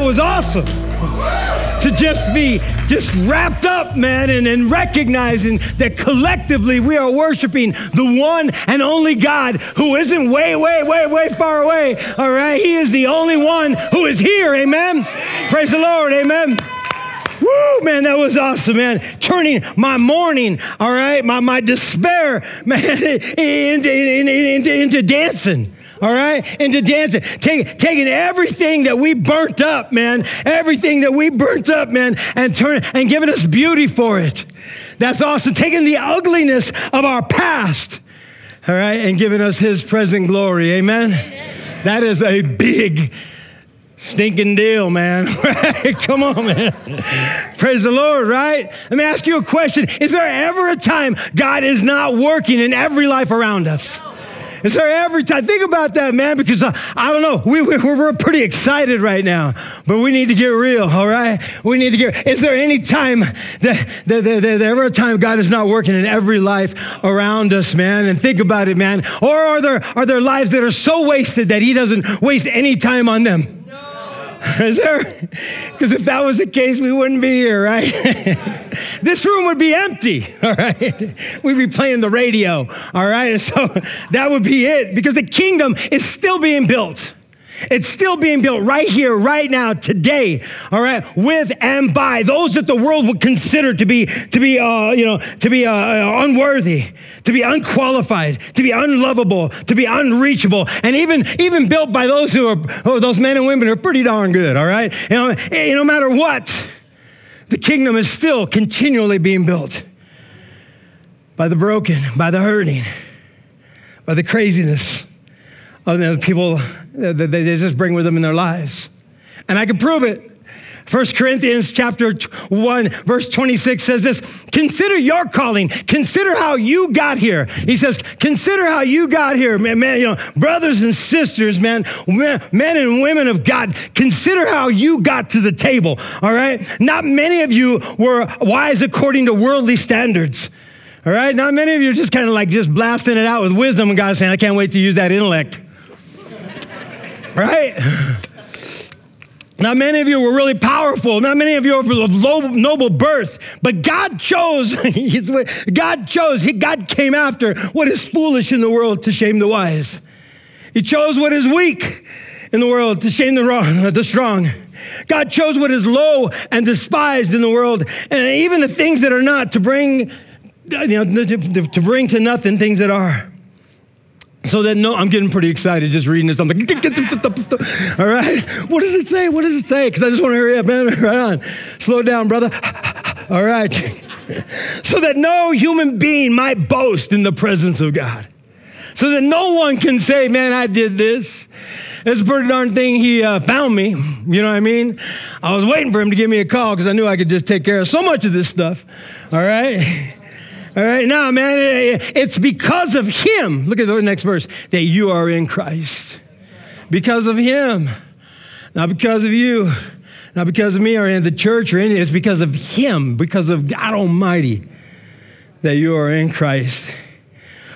that was awesome to just be just wrapped up, man, and, and recognizing that collectively we are worshiping the one and only God who isn't way, way, way, way far away. All right. He is the only one who is here. Amen. Praise the Lord. Amen. Woo, man, that was awesome, man. Turning my mourning, all right, my, my despair, man, into, into, into dancing all right? and Into dancing, Take, taking everything that we burnt up, man, everything that we burnt up, man, and turn and giving us beauty for it. That's awesome. Taking the ugliness of our past, all right, and giving us His present glory. Amen. Amen. That is a big stinking deal, man. Come on, man. Praise the Lord, right? Let me ask you a question. Is there ever a time God is not working in every life around us? Is there every time? Think about that, man, because uh, I don't know. We, we, we're pretty excited right now, but we need to get real, all right? We need to get, is there any time that, that, that, that ever a time God is not working in every life around us, man? And think about it, man. Or are there, are there lives that are so wasted that He doesn't waste any time on them? Is there? Because if that was the case, we wouldn't be here, right? this room would be empty, all right? We'd be playing the radio, all right? So that would be it because the kingdom is still being built. It's still being built right here, right now, today, all right, with and by those that the world would consider to be, to be, uh, you know, to be uh, uh, unworthy, to be unqualified, to be unlovable, to be unreachable, and even, even built by those who are, oh, those men and women are pretty darn good, all right? You know, eh, no matter what, the kingdom is still continually being built by the broken, by the hurting, by the craziness of the people that they just bring with them in their lives. And I can prove it. 1 Corinthians chapter 1 verse 26 says this, consider your calling, consider how you got here. He says, consider how you got here, man, man you know, brothers and sisters, man, men, men and women of God, consider how you got to the table, all right? Not many of you were wise according to worldly standards. All right, not many of you are just kind of like just blasting it out with wisdom, and God's saying, I can't wait to use that intellect right? Not many of you were really powerful. Not many of you were of low, noble birth. But God chose, God chose, he, God came after what is foolish in the world to shame the wise. He chose what is weak in the world to shame the, wrong, the strong. God chose what is low and despised in the world, and even the things that are not to bring, you know, to, to bring to nothing things that are. So that no, I'm getting pretty excited just reading this. I'm like, all right, what does it say? What does it say? Because I just want to hurry up, man. Right on. Slow down, brother. All right. so that no human being might boast in the presence of God. So that no one can say, man, I did this. It's a pretty darn thing he uh, found me. You know what I mean? I was waiting for him to give me a call because I knew I could just take care of so much of this stuff. All right. All right, now, man, it's because of him. Look at the next verse that you are in Christ. Because of him, not because of you, not because of me or in the church or anything. It's because of him, because of God Almighty, that you are in Christ,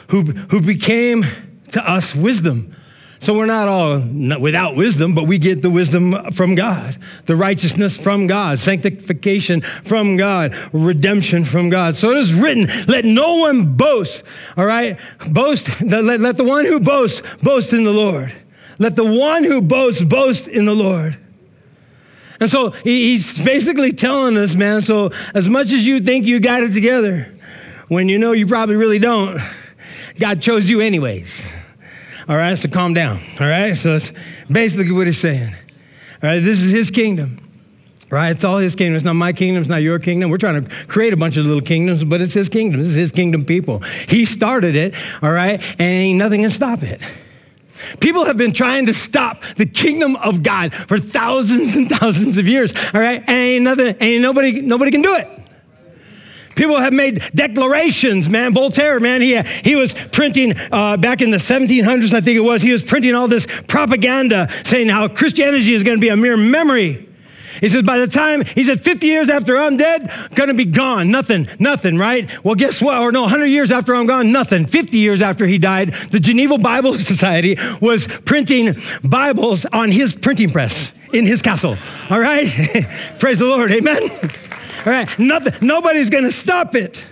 who, who became to us wisdom so we're not all without wisdom, but we get the wisdom from God, the righteousness from God, sanctification from God, redemption from God. So it is written, let no one boast, all right? Boast, let, let the one who boasts boast in the Lord. Let the one who boasts boast in the Lord. And so he's basically telling us, man, so as much as you think you got it together, when you know you probably really don't, God chose you anyways. All right, so calm down. All right, so that's basically what he's saying. All right, this is his kingdom. Right? It's all his kingdom. It's not my kingdom. It's not your kingdom. We're trying to create a bunch of little kingdoms, but it's his kingdom. This is his kingdom people. He started it, all right? And ain't nothing can stop it. People have been trying to stop the kingdom of God for thousands and thousands of years, all right? And ain't nothing, ain't nobody, nobody can do it. People have made declarations, man. Voltaire, man, he, he was printing uh, back in the 1700s, I think it was, he was printing all this propaganda saying how Christianity is going to be a mere memory. He says, by the time, he said, 50 years after I'm dead, gonna be gone. Nothing, nothing, right? Well, guess what? Or no, 100 years after I'm gone, nothing. 50 years after he died, the Geneva Bible Society was printing Bibles on his printing press in his castle. All right? Praise the Lord. Amen. All right. Nothing, nobody's going to stop it.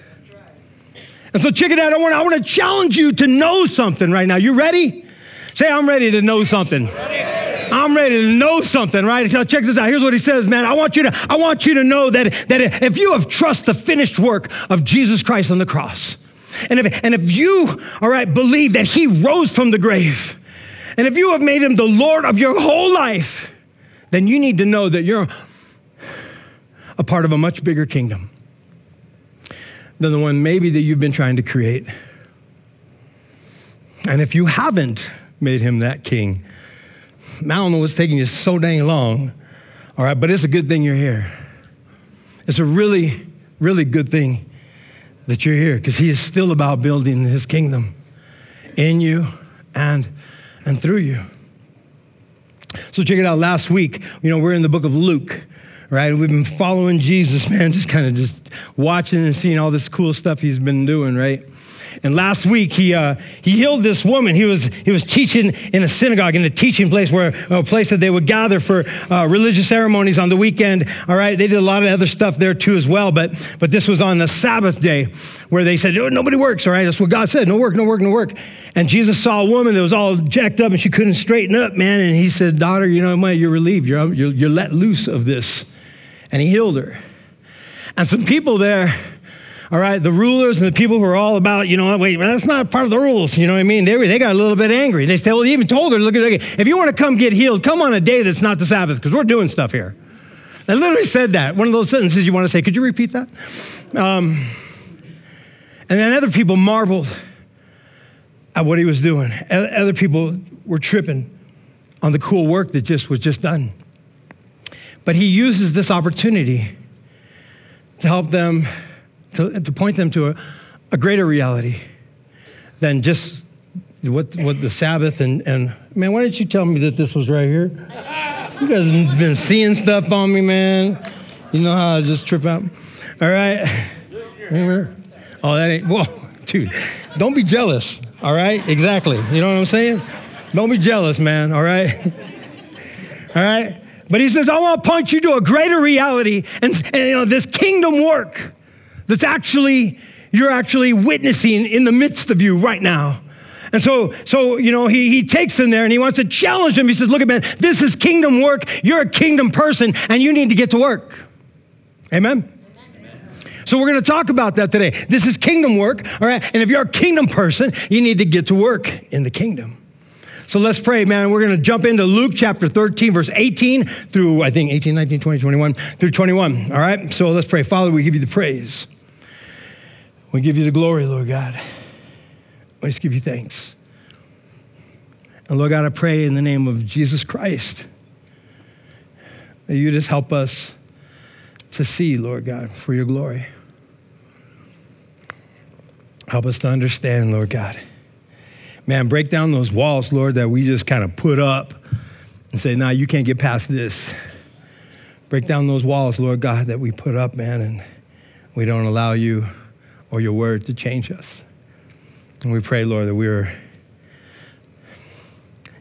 And so, check it out. I want, I want to challenge you to know something right now. You ready? Say, I'm ready to know something. I'm ready to know something, right? So check this out. Here's what he says, man. I want you to, I want you to know that, that if you have trust the finished work of Jesus Christ on the cross, and if, and if you, all right, believe that he rose from the grave, and if you have made him the Lord of your whole life, then you need to know that you're a part of a much bigger kingdom than the one maybe that you've been trying to create. And if you haven't made him that king, I don't know what's taking you so dang long, all right, but it's a good thing you're here. It's a really, really good thing that you're here because he is still about building his kingdom in you and, and through you. So check it out. Last week, you know, we're in the book of Luke, right? We've been following Jesus, man, just kind of just watching and seeing all this cool stuff he's been doing, right? And last week he uh, he healed this woman. He was he was teaching in a synagogue in a teaching place where a place that they would gather for uh, religious ceremonies on the weekend. All right, they did a lot of other stuff there too as well. But but this was on the Sabbath day where they said oh, nobody works. All right, that's what God said. No work, no work, no work. And Jesus saw a woman that was all jacked up and she couldn't straighten up, man. And he said, daughter, you know what? You're relieved. You're, you're, you're let loose of this. And he healed her. And some people there all right, the rulers and the people who are all about, you know, wait, that's not part of the rules. You know what I mean? They, they got a little bit angry. They said, well, they even told her, look at, if you want to come get healed, come on a day that's not the Sabbath because we're doing stuff here. They literally said that. One of those sentences you want to say. Could you repeat that? Um, and then other people marveled at what he was doing. Other people were tripping on the cool work that just was just done. But he uses this opportunity to help them to, to point them to a, a greater reality than just what, what the Sabbath and, and, man, why didn't you tell me that this was right here? You guys have been seeing stuff on me, man. You know how I just trip out? All right? Remember? Oh, that ain't, whoa, dude, don't be jealous, all right? Exactly. You know what I'm saying? Don't be jealous, man, all right? all right? But he says, I want to point you to a greater reality and, and you know, this kingdom work that's actually, you're actually witnessing in the midst of you right now. And so, so you know, he, he takes him there and he wants to challenge him. He says, Look at man, this is kingdom work. You're a kingdom person and you need to get to work. Amen? So we're going to talk about that today. This is kingdom work, all right? And if you're a kingdom person, you need to get to work in the kingdom. So let's pray, man. We're going to jump into Luke chapter 13, verse 18 through, I think, 18, 19, 20, 21, through 21. All right? So let's pray. Father, we give you the praise. We give you the glory, Lord God. We just give you thanks. And Lord God, I pray in the name of Jesus Christ that you just help us to see, Lord God, for your glory. Help us to understand, Lord God. Man, break down those walls, Lord, that we just kind of put up and say, nah, you can't get past this. Break down those walls, Lord God, that we put up, man, and we don't allow you or your word to change us. And we pray, Lord, that we are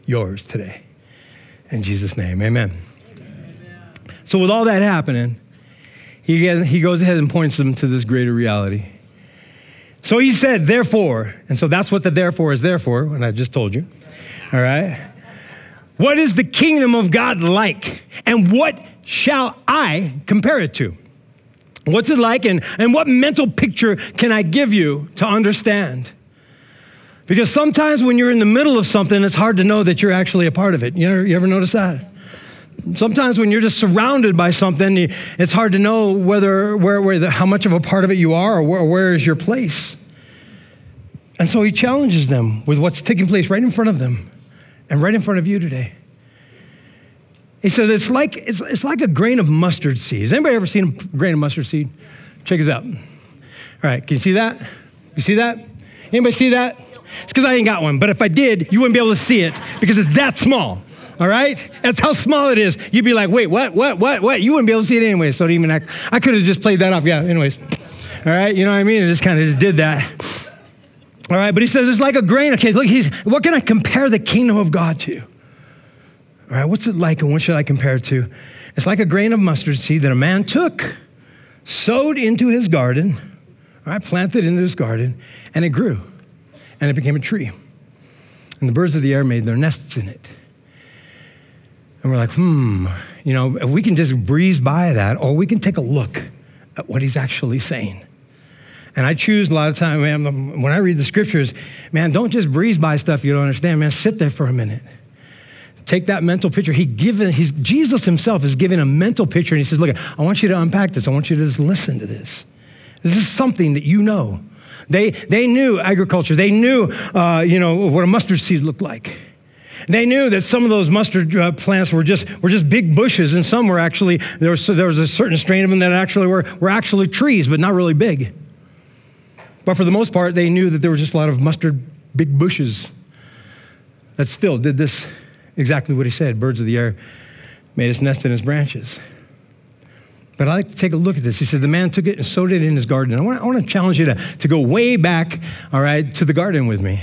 yours today. In Jesus' name, amen. amen. So, with all that happening, he, he goes ahead and points them to this greater reality. So he said, therefore, and so that's what the therefore is there for, and I just told you. All right? What is the kingdom of God like? And what shall I compare it to? What's it like, and, and what mental picture can I give you to understand? Because sometimes when you're in the middle of something, it's hard to know that you're actually a part of it. You ever, you ever notice that? Sometimes when you're just surrounded by something, it's hard to know whether, where, where the, how much of a part of it you are or where, where is your place. And so he challenges them with what's taking place right in front of them and right in front of you today. He said, it's like, it's, it's like a grain of mustard seed. Has anybody ever seen a grain of mustard seed? Check this out. All right, can you see that? You see that? Anybody see that? It's because I ain't got one, but if I did, you wouldn't be able to see it because it's that small. All right? That's how small it is. You'd be like, wait, what, what, what, what? You wouldn't be able to see it anyway. So even I, I could have just played that off. Yeah, anyways. All right, you know what I mean? It just kind of just did that. All right, but he says it's like a grain. Okay, look, he's, what can I compare the kingdom of God to? All right, what's it like and what should I compare it to? It's like a grain of mustard seed that a man took, sowed into his garden, all right, planted into his garden, and it grew and it became a tree. And the birds of the air made their nests in it. And we're like, hmm, you know, if we can just breeze by that, or we can take a look at what he's actually saying. And I choose a lot of time, man, when I read the scriptures, man, don't just breeze by stuff you don't understand, man. Sit there for a minute. Take that mental picture. He given, he's, Jesus himself is giving a mental picture, and he says, Look, I want you to unpack this. I want you to just listen to this. This is something that you know. They, they knew agriculture. They knew, uh, you know, what a mustard seed looked like. They knew that some of those mustard uh, plants were just, were just big bushes, and some were actually, there was, there was a certain strain of them that actually were, were actually trees, but not really big. But for the most part, they knew that there was just a lot of mustard big bushes that still did this exactly what he said birds of the air made its nest in his branches. But I like to take a look at this. He said, The man took it and sowed it in his garden. I want, I want to challenge you to, to go way back, all right, to the garden with me.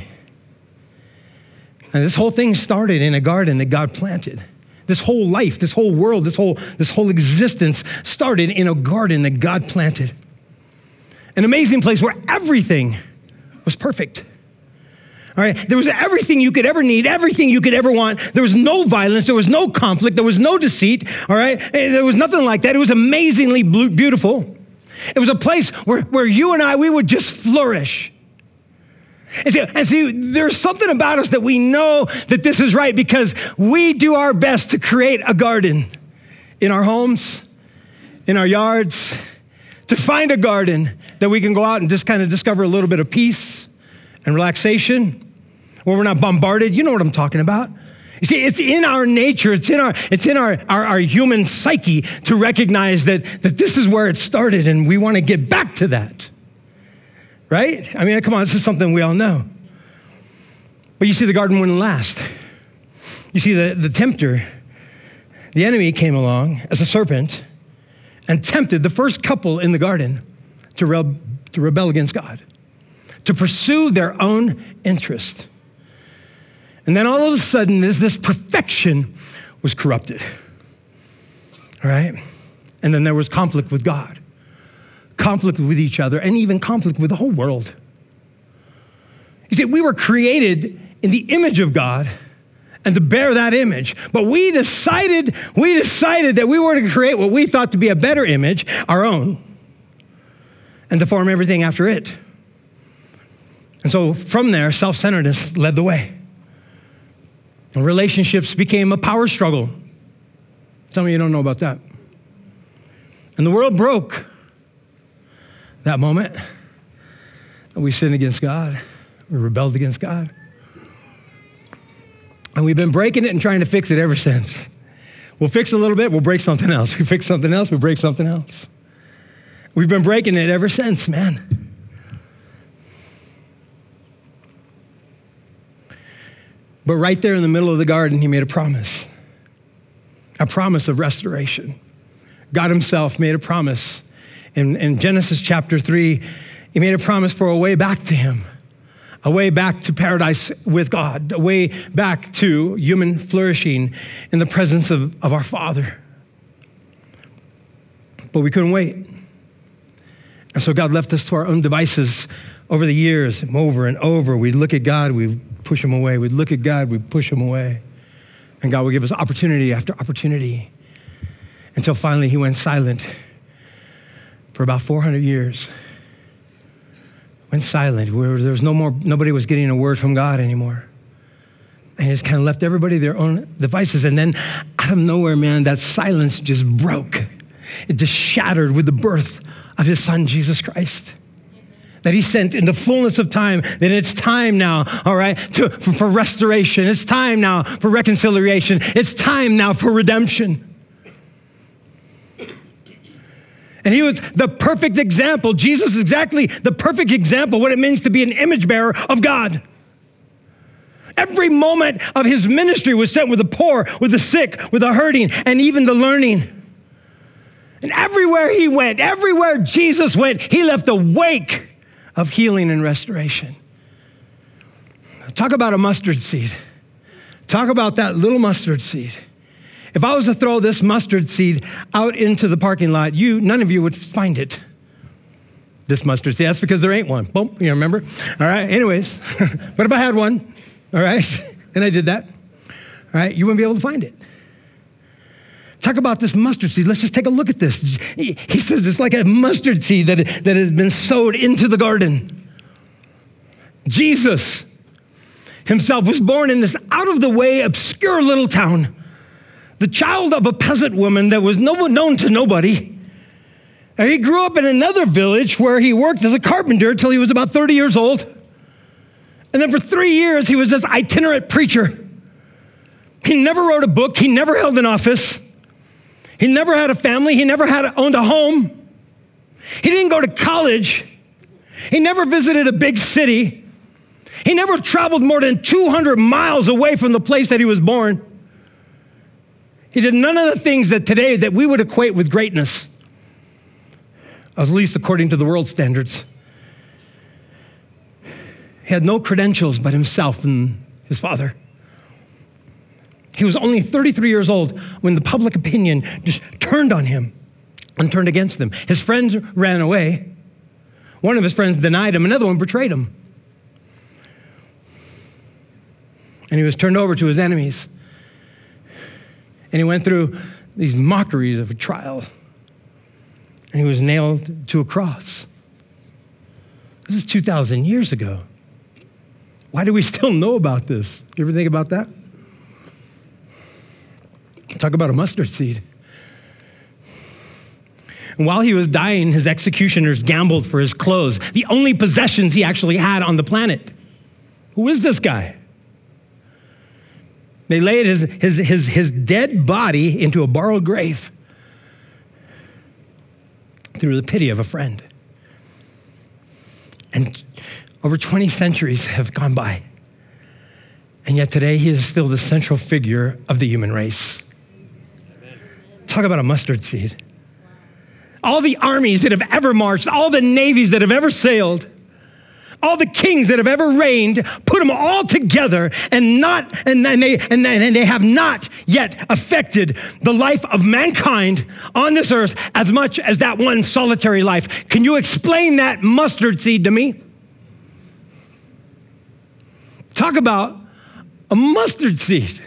And this whole thing started in a garden that God planted. This whole life, this whole world, this whole, this whole existence started in a garden that God planted. An amazing place where everything was perfect. All right, there was everything you could ever need, everything you could ever want. There was no violence, there was no conflict, there was no deceit. All right, eh, there was nothing like that. It was amazingly beautiful. It was a place where, where you and I, we would just flourish. And see, and see, there's something about us that we know that this is right because we do our best to create a garden in our homes, in our yards, to find a garden that we can go out and just kind of discover a little bit of peace and relaxation where we're not bombarded. You know what I'm talking about. You see, it's in our nature, it's in our, it's in our, our, our human psyche to recognize that, that this is where it started and we want to get back to that right? I mean, come on, this is something we all know. But you see, the garden wouldn't last. You see, the, the tempter, the enemy came along as a serpent and tempted the first couple in the garden to, re- to rebel against God, to pursue their own interest. And then all of a sudden, this, this perfection was corrupted. All right? And then there was conflict with God conflict with each other, and even conflict with the whole world. You see, we were created in the image of God and to bear that image. But we decided, we decided that we were to create what we thought to be a better image, our own, and to form everything after it. And so from there, self centeredness led the way. And relationships became a power struggle. Some of you don't know about that. And the world broke that moment. We sinned against God. We rebelled against God. And we've been breaking it and trying to fix it ever since. We'll fix a little bit, we'll break something else. We fix something else, we break something else. We've been breaking it ever since, man. But right there in the middle of the garden, he made a promise a promise of restoration. God Himself made a promise in, in Genesis chapter 3, he made a promise for a way back to him, a way back to paradise with God, a way back to human flourishing in the presence of, of our Father. But we couldn't wait. And so God left us to our own devices over the years, over and over. We'd look at God, we'd push him away. We'd look at God, we'd push him away. And God would give us opportunity after opportunity until finally he went silent for about 400 years. Went silent. Where there was no more, nobody was getting a word from God anymore. And he just kind of left everybody their own devices. And then out of nowhere, man, that silence just broke. It just shattered with the birth of his son, Jesus Christ. That he sent in the fullness of time, that it's time now, all right, to, for, for restoration. It's time now for reconciliation. It's time now for redemption. And he was the perfect example. Jesus is exactly the perfect example what it means to be an image bearer of God. Every moment of his ministry was spent with the poor, with the sick, with the hurting, and even the learning. And everywhere he went, everywhere Jesus went, he left a wake of healing and restoration. Talk about a mustard seed. Talk about that little mustard seed. If I was to throw this mustard seed out into the parking lot, you, none of you would find it. This mustard seed. That's because there ain't one. Boom, you remember? All right, anyways. but if I had one, all right, and I did that, all right, you wouldn't be able to find it. Talk about this mustard seed. Let's just take a look at this. He says it's like a mustard seed that, that has been sowed into the garden. Jesus himself was born in this out of the way, obscure little town, the child of a peasant woman that was no, known to nobody. And he grew up in another village where he worked as a carpenter until he was about 30 years old. And then for three years, he was this itinerant preacher. He never wrote a book, he never held an office, he never had a family, he never had owned a home. He didn't go to college, he never visited a big city. He never traveled more than 200 miles away from the place that he was born. He did none of the things that today that we would equate with greatness, at least according to the world standards. He had no credentials but himself and his father. He was only 33 years old when the public opinion just turned on him and turned against him. His friends ran away. One of his friends denied him, another one betrayed him. and he was turned over to his enemies. And he went through these mockeries of a trial. And he was nailed to a cross. This is 2,000 years ago. Why do we still know about this? You ever think about that? Talk about a mustard seed. And while he was dying, his executioners gambled for his clothes, the only possessions he actually had on the planet. Who is this guy? They laid his, his, his, his dead body into a borrowed grave through the pity of a friend. And over 20 centuries have gone by. And yet today he is still the central figure of the human race. Talk about a mustard seed. All the armies that have ever marched, all the navies that have ever sailed, all the kings that have ever reigned, put them all together and not, and, and, they, and, and they have not yet affected the life of mankind on this earth as much as that one solitary life. Can you explain that mustard seed to me? Talk about a mustard seed.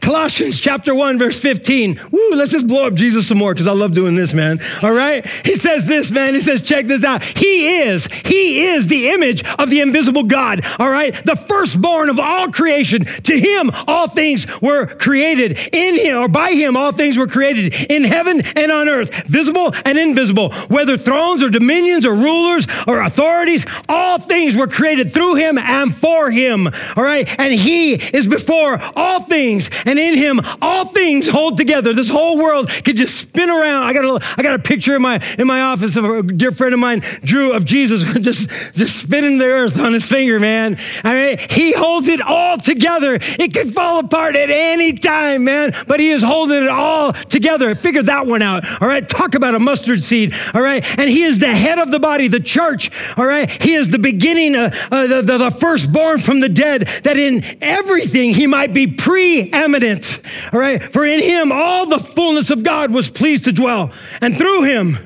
Colossians chapter 1, verse 15. Woo, let's just blow up Jesus some more because I love doing this, man. All right? He says this, man. He says, check this out. He is, he is the image of the invisible God. All right? The firstborn of all creation. To him, all things were created. In him, or by him, all things were created in heaven and on earth, visible and invisible. Whether thrones or dominions or rulers or authorities, all things were created through him and for him. All right? And he is before all things things, and in him all things hold together. This whole world could just spin around. I got a, I got a picture in my in my office of a dear friend of mine, Drew, of Jesus just just spinning the earth on his finger, man. I mean, he holds it all together. It could fall apart at any time, man, but he is holding it all together. Figure that one out. All right, talk about a mustard seed. All right, and he is the head of the body, the church. All right, he is the beginning, uh, uh, the, the, the firstborn from the dead, that in everything he might be pre preeminent. All right. For in him all the fullness of God was pleased to dwell, and through him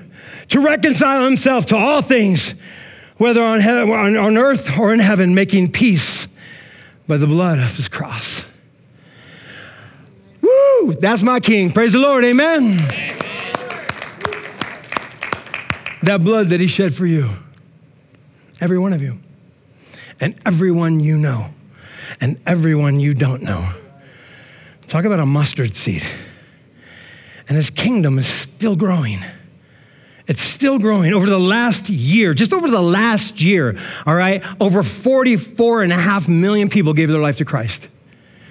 to reconcile himself to all things, whether on, heaven, on, earth or in heaven, making peace by the blood of his cross. Woo! That's my king. Praise the Lord. Amen. Amen. That blood that he shed for you, every one of you, and everyone you know, and everyone you don't know. Talk about a mustard seed. And his kingdom is still growing. It's still growing. Over the last year, just over the last year, all right, over 44 and a half million people gave their life to Christ.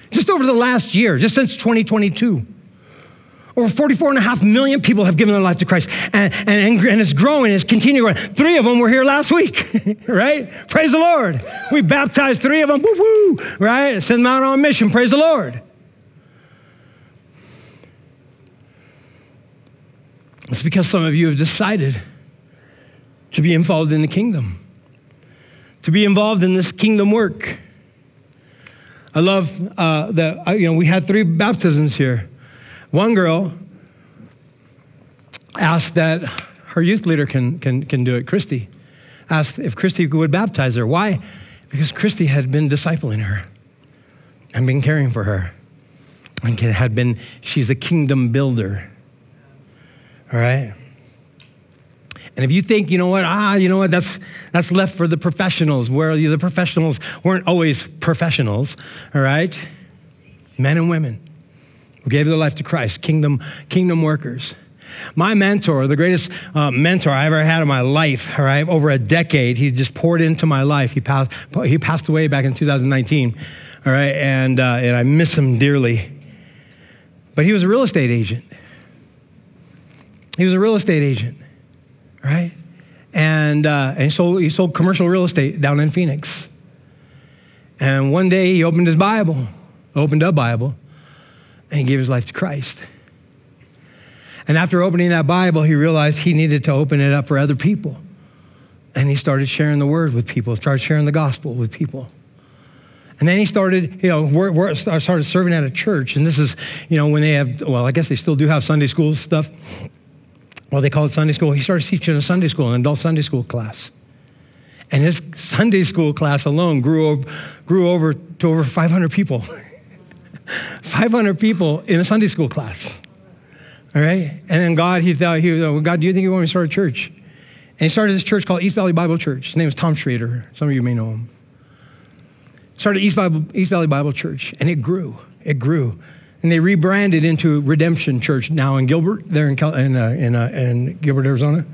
Just over the last year, just since 2022. Over 44 and a half million people have given their life to Christ. And, and, and it's growing, it's continuing. Three of them were here last week, right? Praise the Lord. We baptized three of them, woo woo, right? Send them out on mission, praise the Lord. It's because some of you have decided to be involved in the kingdom, to be involved in this kingdom work. I love uh, that, uh, you know, we had three baptisms here. One girl asked that her youth leader can, can, can do it, Christy, asked if Christy would baptize her. Why? Because Christy had been discipling her and been caring for her. And had been, she's a kingdom builder. All right? And if you think, you know what, ah, you know what, that's, that's left for the professionals, where the professionals weren't always professionals, all right? Men and women who gave their life to Christ, kingdom, kingdom workers. My mentor, the greatest uh, mentor I ever had in my life, all right, over a decade, he just poured into my life. He passed, he passed away back in 2019, all right, and, uh, and I miss him dearly. But he was a real estate agent. He was a real estate agent right? And, uh, and he, sold, he sold commercial real estate down in Phoenix. And one day he opened his Bible, opened a Bible, and he gave his life to Christ. And after opening that Bible, he realized he needed to open it up for other people. And he started sharing the word with people, started sharing the gospel with people. And then he started, you know, work, started serving at a church. And this is, you know, when they have, well, I guess they still do have Sunday school stuff well, they call it Sunday school. He started teaching a Sunday school, an adult Sunday school class. And his Sunday school class alone grew over, grew over to over 500 people. 500 people in a Sunday school class. All right? And then God, he thought, he, well, God, do you think you want me to start a church? And he started this church called East Valley Bible Church. His name was Tom Schrader. Some of you may know him. Started East, Bible, East Valley Bible Church, and it grew. It grew and they rebranded into Redemption Church now in Gilbert, there in, in, uh, in, uh, in Gilbert, Arizona.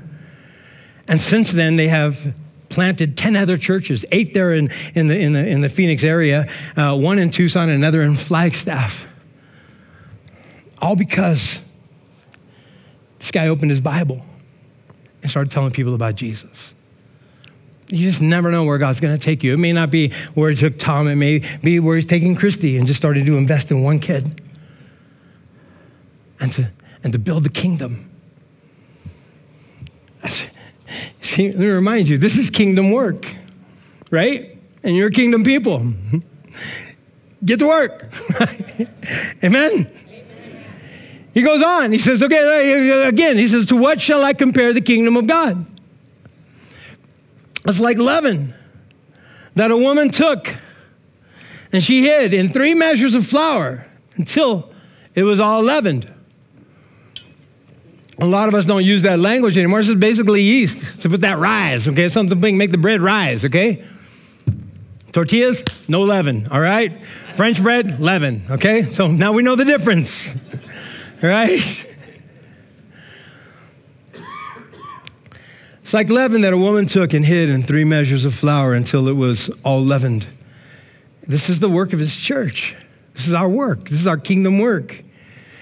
And since then, they have planted 10 other churches, eight there in, in, the, in, the, in the Phoenix area, uh, one in Tucson, another in Flagstaff. All because this guy opened his Bible and started telling people about Jesus. You just never know where God's going to take you. It may not be where he took Tom, it may be where he's taking Christy and just started to invest in one kid and to, and to build the kingdom. See, let me remind you, this is kingdom work, right? And you're kingdom people. Get to work. Amen? He goes on. He says, okay, uh, uh, uh, again, he says, to what shall I compare the kingdom of God? It's like leaven that a woman took and she hid in three measures of flour until it was all leavened. A lot of us don't use that language anymore. It's just basically yeast to put that rise, okay? Something make the bread rise, okay? Tortillas, no leaven, all right? French bread, leaven, okay? So now we know the difference, right? It's like leaven that a woman took and hid in three measures of flour until it was all leavened. This is the work of his church. This is our work. This is our kingdom work.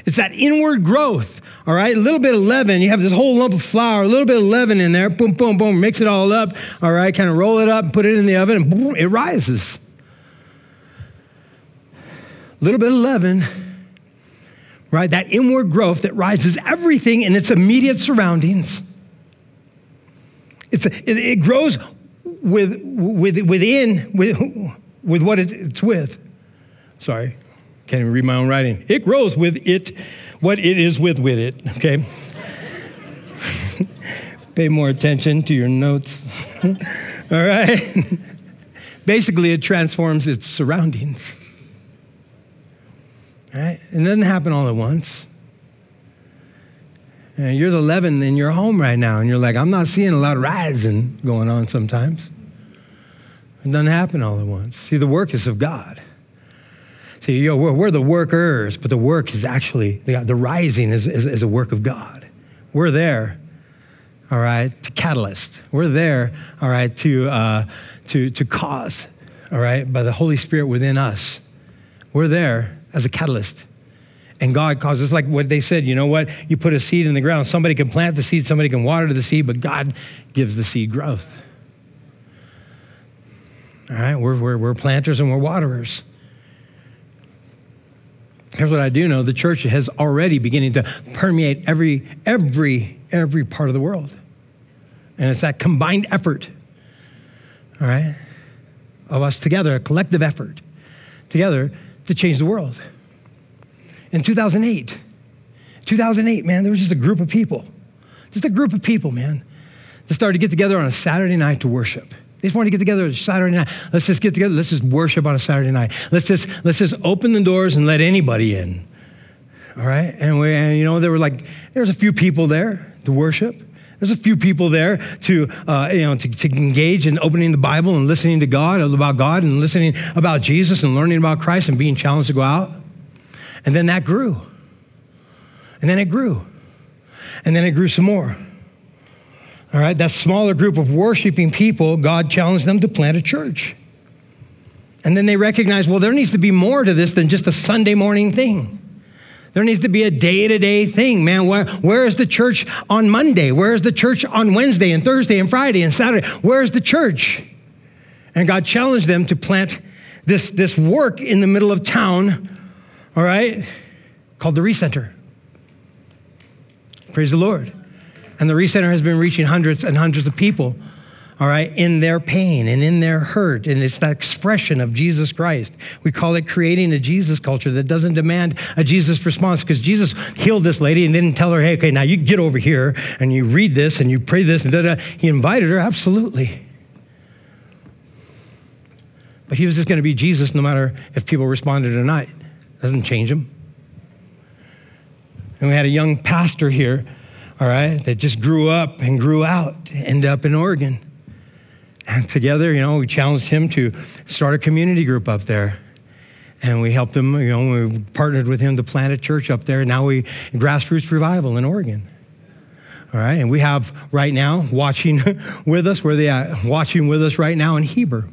It's that inward growth all right, a little bit of leaven. You have this whole lump of flour, a little bit of leaven in there. Boom, boom, boom. Mix it all up. All right, kind of roll it up, put it in the oven, and boom, it rises. A little bit of leaven, right? That inward growth that rises everything in its immediate surroundings. It's, it, it grows with, with, within, with, with what it's with. Sorry, can't even read my own writing. It grows with it what it is with with it, okay? Pay more attention to your notes. All right? Basically, it transforms its surroundings. Right? It doesn't happen all at once. And you're the leaven in your home right now, and you're like, I'm not seeing a lot of rising going on sometimes. It doesn't happen all at once. See, the work is of God. See, know, we're, we're, the workers, but the work is actually, the, the rising is, is, is a work of God. We're there, all right, to catalyst. We're there, all right, to, uh, to, to cause, all right, by the Holy Spirit within us. We're there as a catalyst. And God causes, like what they said, you know what? You put a seed in the ground. Somebody can plant the seed, somebody can water the seed, but God gives the seed growth. All right, we're, we're, we're planters and we're waterers. Here's what I do know the church has already beginning to permeate every, every, every part of the world. And it's that combined effort, all right, of us together, a collective effort together to change the world. In 2008, 2008, man, there was just a group of people, just a group of people, man, that started to get together on a Saturday night to worship. They just wanted to get together Saturday night. Let's just get together. Let's just worship on a Saturday night. Let's just let's just open the doors and let anybody in. All right, and we and you know there were like there's a few people there to worship. There's a few people there to, uh, you know, to, to, engage in opening the Bible and listening to God, about God, and listening about Jesus and learning about Christ and being challenged to go out. And then that grew. And then it grew. And then it grew some more. All right, that smaller group of worshiping people, God challenged them to plant a church. And then they recognized, well, there needs to be more to this than just a Sunday morning thing. There needs to be a day to day thing, man. Where, where is the church on Monday? Where is the church on Wednesday and Thursday and Friday and Saturday? Where is the church? And God challenged them to plant this, this work in the middle of town, all right, called the Recenter. Praise the Lord. And the Recenter has been reaching hundreds and hundreds of people all right, in their pain and in their hurt. And it's that expression of Jesus Christ. We call it creating a Jesus culture that doesn't demand a Jesus response because Jesus healed this lady and didn't tell her, hey, okay, now you get over here and you read this and you pray this and da da. He invited her, absolutely. But he was just going to be Jesus no matter if people responded or not. Doesn't change him. And we had a young pastor here, all right, that just grew up and grew out, ended up in Oregon. And together, you know, we challenged him to start a community group up there. And we helped him, you know, we partnered with him to plant a church up there. Now we, grassroots revival in Oregon. All right, and we have right now watching with us, where they at? Watching with us right now in Heber.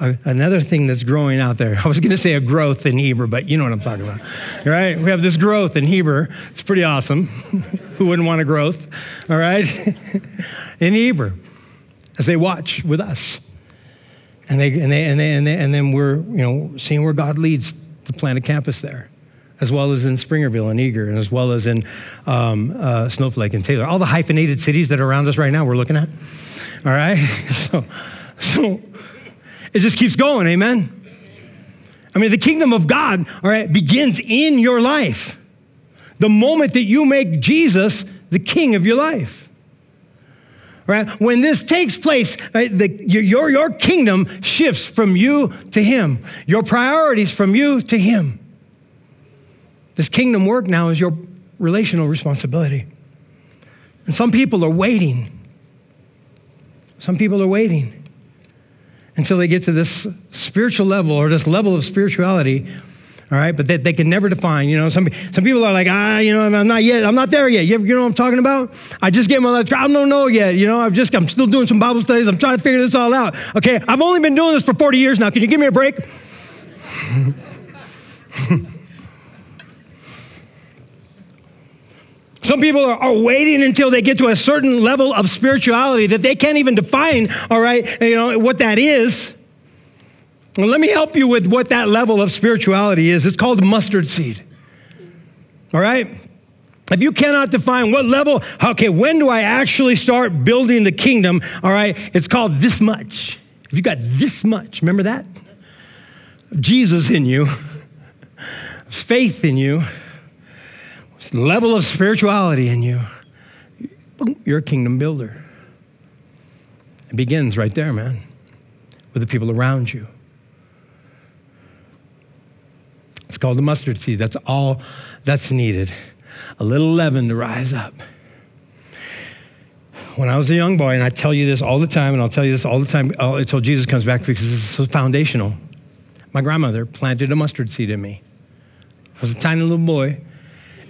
Another thing that's growing out there. I was going to say a growth in Heber, but you know what I'm talking about. All right, we have this growth in Heber. It's pretty awesome. Who wouldn't want a growth? All right, in Heber as they watch with us. And, they, and, they, and, they, and, they, and then we're you know, seeing where God leads to plant a campus there, as well as in Springerville and Eagar, and as well as in um, uh, Snowflake and Taylor. All the hyphenated cities that are around us right now, we're looking at. All right? so, so it just keeps going, amen? I mean, the kingdom of God, all right, begins in your life. The moment that you make Jesus the king of your life. Right? When this takes place, right, the, your, your kingdom shifts from you to him, your priorities from you to him. This kingdom work now is your relational responsibility. And some people are waiting. Some people are waiting until they get to this spiritual level or this level of spirituality all right? But that they, can never define. You know, some, some people are like, ah, you know, I'm not yet. I'm not there yet. You, ever, you know what I'm talking about? I just gave my life. I don't know yet. You know, I've just, I'm still doing some Bible studies. I'm trying to figure this all out. Okay, I've only been doing this for 40 years now. Can you give me a break? Some people are, waiting until they get to a certain level of spirituality that they can't even define, all right, you know, what that is. Well, let me help you with what that level of spirituality is. It's called mustard seed. All right? If you cannot define what level, okay, when do I actually start building the kingdom? All right, it's called this much. If you got this much, remember that? Jesus in you, faith in you, level of spirituality in you, you're a kingdom builder. It begins right there, man, with the people around you. It's called the mustard seed. That's all that's needed. A little leaven to rise up. When I was a young boy, and I tell you this all the time, and I'll tell you this all the time uh, until Jesus comes back because this is so foundational. My grandmother planted a mustard seed in me. I was a tiny little boy,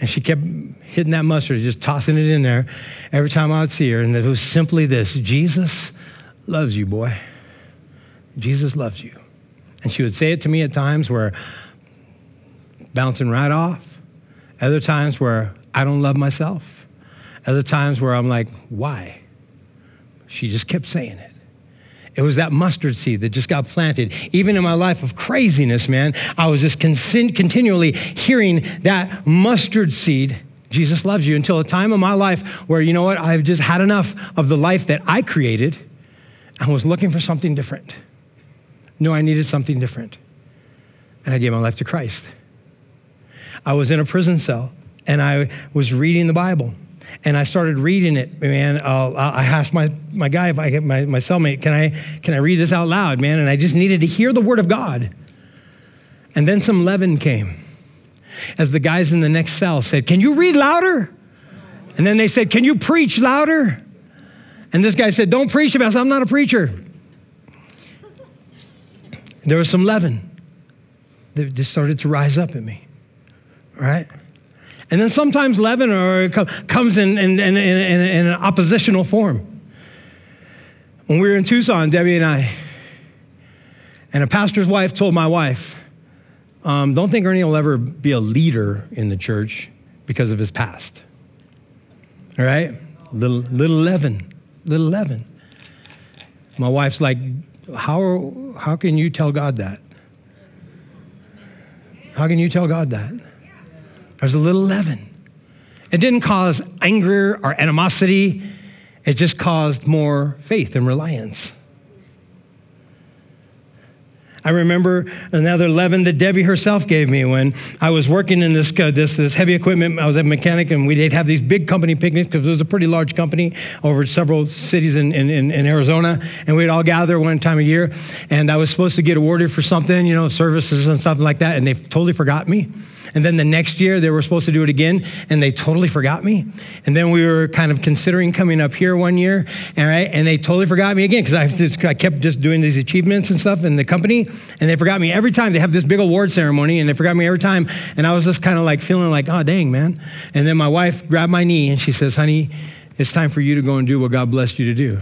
and she kept hitting that mustard, just tossing it in there every time I would see her. And it was simply this Jesus loves you, boy. Jesus loves you. And she would say it to me at times where bouncing right off. Other times where I don't love myself. Other times where I'm like, why? She just kept saying it. It was that mustard seed that just got planted. Even in my life of craziness, man, I was just con- continually hearing that mustard seed. Jesus loves you until a time in my life where, you know what, I've just had enough of the life that I created and was looking for something different. Knew I needed something different. and I gave my life to Christ. I was in a prison cell and I was reading the Bible. And I started reading it, man. I asked my, my guy, I my, my cellmate, can I, can I read this out loud, man? And I just needed to hear the word of God. And then some leaven came as the guys in the next cell said, Can you read louder? And then they said, Can you preach louder? And this guy said, Don't preach about I'm not a preacher. There was some leaven that just started to rise up in me, right? And then sometimes leaven or comes in, in, in, in, in an oppositional form. When we were in Tucson, Debbie and I, and a pastor's wife told my wife, um, don't think Ernie will ever be a leader in the church because of his past. All right? Little, little leaven, little leaven. My wife's like, how, how can you tell God that? How can you tell God that? There's a little leaven. It didn't cause anger or animosity, it just caused more faith and reliance. I remember another leaven that Debbie herself gave me when I was working in this, uh, this, this, heavy equipment. I was a mechanic, and we'd have these big company picnics because it was a pretty large company over several cities in, in, in, Arizona. And we'd all gather one time a year. And I was supposed to get awarded for something, you know, services and stuff like that. And they totally forgot me. And then the next year, they were supposed to do it again, and they totally forgot me. And then we were kind of considering coming up here one year, and, right, and they totally forgot me again because I, I kept just doing these achievements and stuff in the company, and they forgot me every time. They have this big award ceremony, and they forgot me every time. And I was just kind of like feeling like, oh, dang, man. And then my wife grabbed my knee, and she says, honey, it's time for you to go and do what God blessed you to do.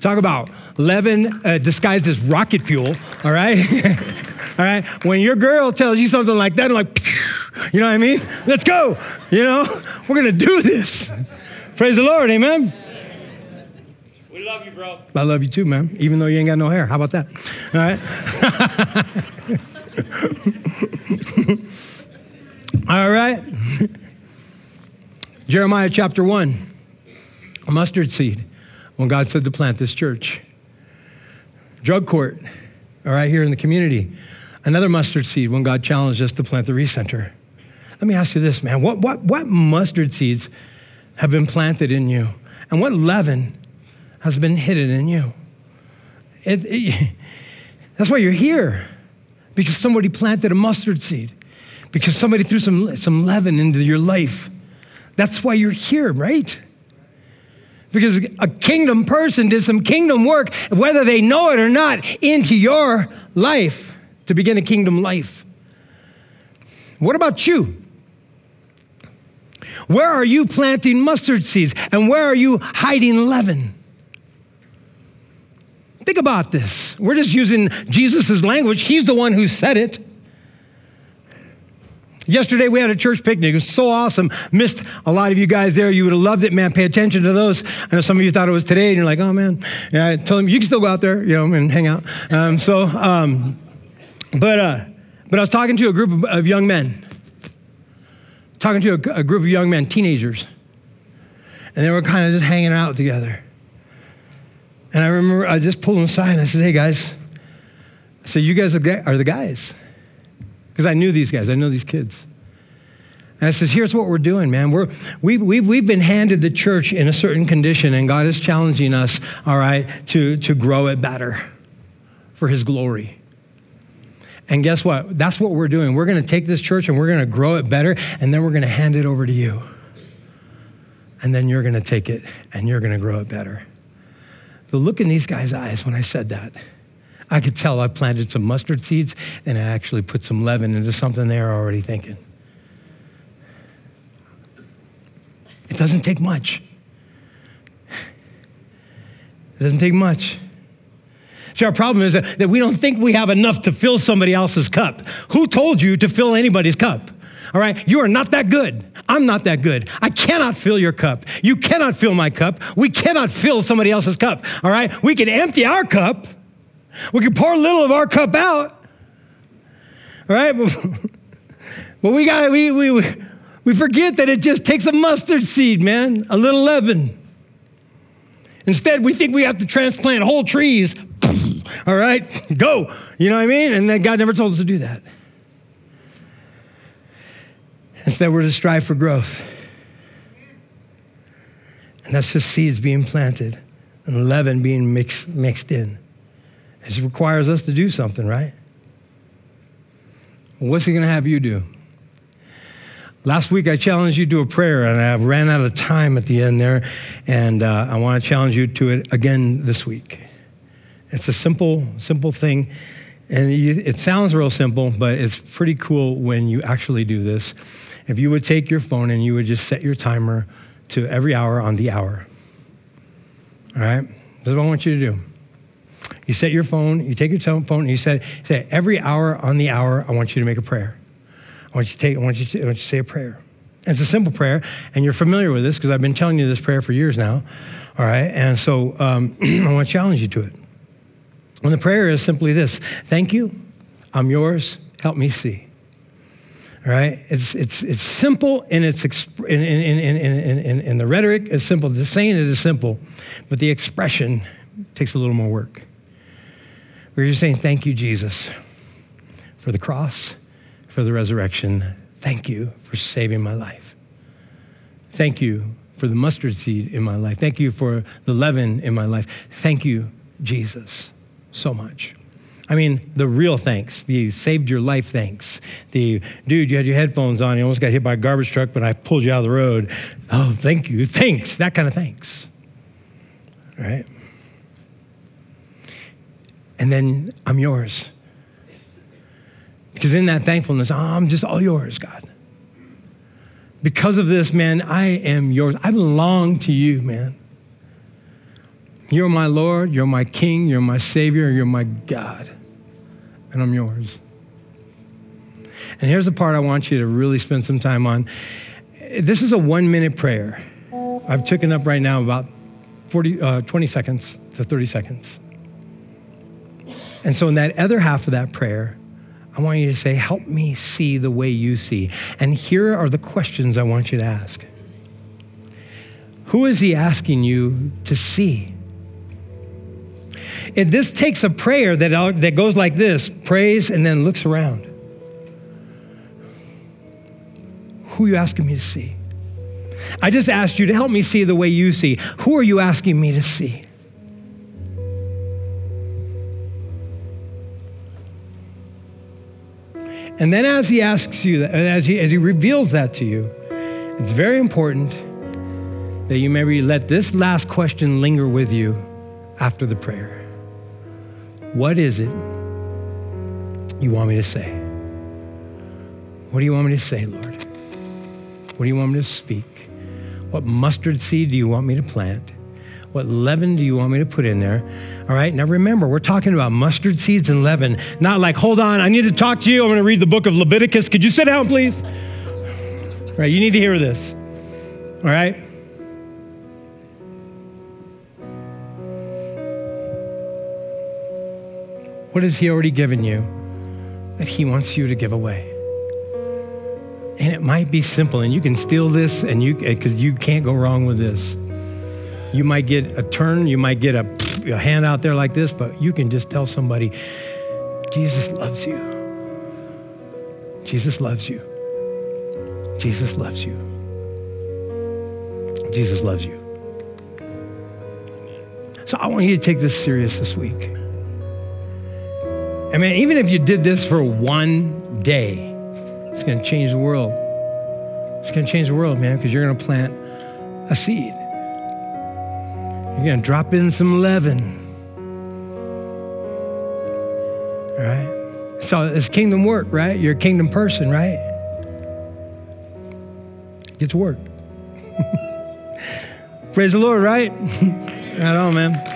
Talk about leaven uh, disguised as rocket fuel, all right? all right? When your girl tells you something like that, I'm like, you know what I mean? Let's go. You know, we're going to do this. Praise the Lord, amen. We love you, bro. I love you too, man, even though you ain't got no hair. How about that? All right? All right. Jeremiah chapter 1, a mustard seed, when God said to plant this church. Drug court, all right, here in the community another mustard seed when God challenged us to plant the recenter. Let me ask you this, man. What, what, what mustard seeds have been planted in you? And what leaven has been hidden in you? It, it, that's why you're here, because somebody planted a mustard seed, because somebody threw some, some leaven into your life. That's why you're here, right? Because a kingdom person did some kingdom work, whether they know it or not, into your life to begin a kingdom life. What about you? Where are you planting mustard seeds and where are you hiding leaven? Think about this. We're just using Jesus' language. He's the one who said it. Yesterday we had a church picnic. It was so awesome. Missed a lot of you guys there. You would have loved it, man. Pay attention to those. I know some of you thought it was today, and you're like, "Oh man." Yeah, I told them you can still go out there, you know, and hang out. Um, so, um, but, uh, but I was talking to a group of, of young men, talking to a, a group of young men, teenagers, and they were kind of just hanging out together. And I remember I just pulled them aside and I said, hey guys, I said, you guys are the guys. Because I knew these guys, I know these kids. And I says, here's what we're doing, man. We're, we've, we've, we've been handed the church in a certain condition, and God is challenging us, all right, to, to grow it better for his glory. And guess what? That's what we're doing. We're going to take this church and we're going to grow it better, and then we're going to hand it over to you. And then you're going to take it and you're going to grow it better. The look in these guys' eyes when I said that, I could tell I planted some mustard seeds and I actually put some leaven into something they're already thinking. It doesn't take much. It doesn't take much. See, our problem is that, that we don't think we have enough to fill somebody else's cup. Who told you to fill anybody's cup? All right, you are not that good. I'm not that good. I cannot fill your cup. You cannot fill my cup. We cannot fill somebody else's cup. All right, we can empty our cup. We can pour a little of our cup out. All right, but we got we we we forget that it just takes a mustard seed, man, a little leaven. Instead, we think we have to transplant whole trees all right, go. You know what I mean? And then God never told us to do that. Instead, we're to strive for growth. And that's just seeds being planted and leaven being mixed, mixed in. It requires us to do something, right? What's he going to have you do? Last week I challenged you to a prayer, and I ran out of time at the end there, and uh, I want to challenge you to it again this week. It's a simple, simple thing, and you, it sounds real simple, but it's pretty cool when you actually do this. If you would take your phone and you would just set your timer to every hour on the hour. All right? This is what I want you to do. You set your phone, you take your phone, and you say, say every hour on the hour, I want you to make a prayer. I want you to take, I want you to, I want you to say a prayer. It's a simple prayer, and you're familiar with this because I've been telling you this prayer for years now. All right, and so um, I want to challenge you to it. And the prayer is simply this Thank you, I'm yours, help me see. All right, it's, it's, it's simple in its exp- in, in, in, in, in, in the rhetoric is simple. The saying it is simple, but the expression takes a little more work. Where you're saying, Thank you, Jesus, for the cross, for the resurrection. Thank you for saving my life. Thank you for the mustard seed in my life. Thank you for the leaven in my life. Thank you, Jesus, so much. I mean, the real thanks, the saved your life thanks. The dude, you had your headphones on, you almost got hit by a garbage truck, but I pulled you out of the road. Oh, thank you, thanks, that kind of thanks. Right? And then I'm yours. Because in that thankfulness, oh, I'm just all yours, God. Because of this, man, I am yours. I belong to you, man. You're my Lord, you're my King, you're my Savior, you're my God, and I'm yours. And here's the part I want you to really spend some time on. This is a one minute prayer. I've taken up right now about 40, uh, 20 seconds to 30 seconds. And so, in that other half of that prayer, I want you to say, Help me see the way you see. And here are the questions I want you to ask Who is he asking you to see? And this takes a prayer that, uh, that goes like this prays and then looks around. Who are you asking me to see? I just asked you to help me see the way you see. Who are you asking me to see? And then as he asks you and as he, as he reveals that to you, it's very important that you maybe let this last question linger with you after the prayer. What is it you want me to say? What do you want me to say, Lord? What do you want me to speak? What mustard seed do you want me to plant? What leaven do you want me to put in there? All right, now remember, we're talking about mustard seeds and leaven, not like, hold on, I need to talk to you. I'm going to read the book of Leviticus. Could you sit down, please? All right, you need to hear this. All right? What has He already given you that He wants you to give away? And it might be simple, and you can steal this, and you eh, because you can't go wrong with this. You might get a turn, you might get a, a hand out there like this, but you can just tell somebody, Jesus loves you. Jesus loves you. Jesus loves you. Jesus loves you. So I want you to take this serious this week. I mean, even if you did this for one day, it's going to change the world. It's going to change the world, man, because you're going to plant a seed. You're going to drop in some leaven. All right? So it's kingdom work, right? You're a kingdom person, right? Get to work. Praise the Lord, right? right on, man.